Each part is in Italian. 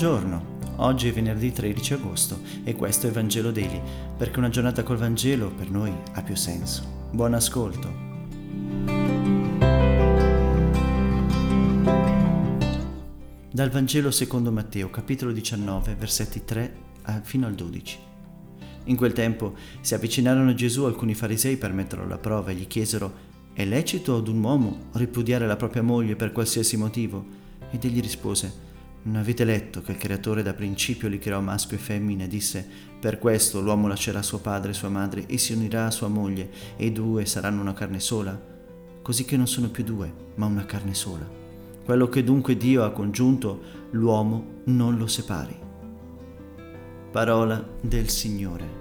Buongiorno, oggi è venerdì 13 agosto e questo è Vangelo Daily, perché una giornata col Vangelo per noi ha più senso. Buon ascolto. Dal Vangelo secondo Matteo, capitolo 19, versetti 3 fino al 12. In quel tempo si avvicinarono a Gesù alcuni farisei per metterlo alla prova e gli chiesero: È lecito ad un uomo ripudiare la propria moglie per qualsiasi motivo? Ed egli rispose: non avete letto che il creatore da principio li creò maschio e femmina e disse, per questo l'uomo lascerà suo padre e sua madre e si unirà a sua moglie e i due saranno una carne sola? Così che non sono più due, ma una carne sola. Quello che dunque Dio ha congiunto, l'uomo non lo separi. Parola del Signore.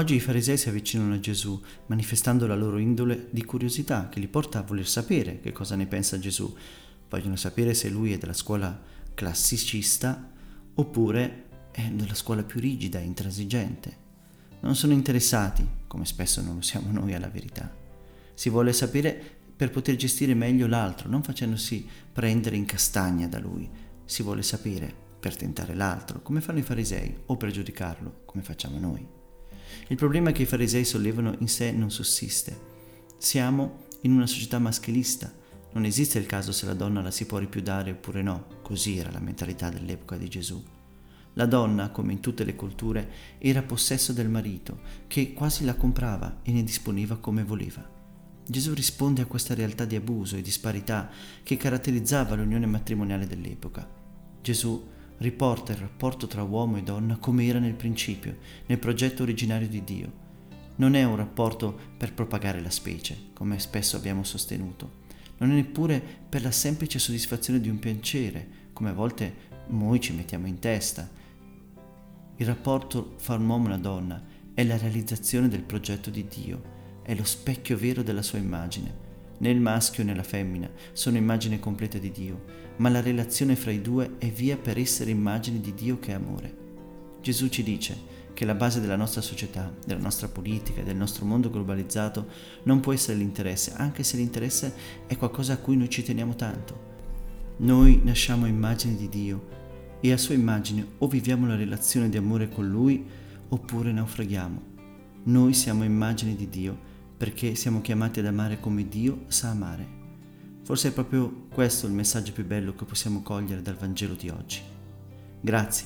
Oggi i farisei si avvicinano a Gesù, manifestando la loro indole di curiosità che li porta a voler sapere che cosa ne pensa Gesù. Vogliono sapere se lui è della scuola classicista oppure è della scuola più rigida e intransigente. Non sono interessati, come spesso non lo siamo noi alla verità. Si vuole sapere per poter gestire meglio l'altro, non facendosi prendere in castagna da lui. Si vuole sapere per tentare l'altro, come fanno i farisei, o per giudicarlo, come facciamo noi. Il problema che i farisei sollevano in sé non sussiste. Siamo in una società maschilista. Non esiste il caso se la donna la si può ripudiare oppure no. Così era la mentalità dell'epoca di Gesù. La donna, come in tutte le culture, era possesso del marito, che quasi la comprava e ne disponeva come voleva. Gesù risponde a questa realtà di abuso e disparità che caratterizzava l'unione matrimoniale dell'epoca. Gesù riporta il rapporto tra uomo e donna come era nel principio, nel progetto originario di Dio. Non è un rapporto per propagare la specie, come spesso abbiamo sostenuto. Non è neppure per la semplice soddisfazione di un piacere, come a volte noi ci mettiamo in testa. Il rapporto fra un uomo e una donna è la realizzazione del progetto di Dio, è lo specchio vero della sua immagine né il maschio né la femmina sono immagine completa di Dio, ma la relazione fra i due è via per essere immagine di Dio che è amore. Gesù ci dice che la base della nostra società, della nostra politica, del nostro mondo globalizzato non può essere l'interesse, anche se l'interesse è qualcosa a cui noi ci teniamo tanto. Noi nasciamo immagine di Dio e a sua immagine o viviamo la relazione di amore con Lui oppure naufraghiamo. Noi siamo immagine di Dio perché siamo chiamati ad amare come Dio sa amare. Forse è proprio questo il messaggio più bello che possiamo cogliere dal Vangelo di oggi. Grazie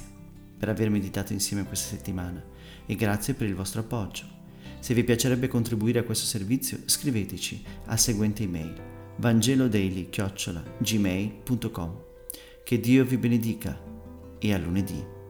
per aver meditato insieme questa settimana e grazie per il vostro appoggio. Se vi piacerebbe contribuire a questo servizio, scriveteci al seguente email vangelodaily.gmail.com Che Dio vi benedica e a lunedì.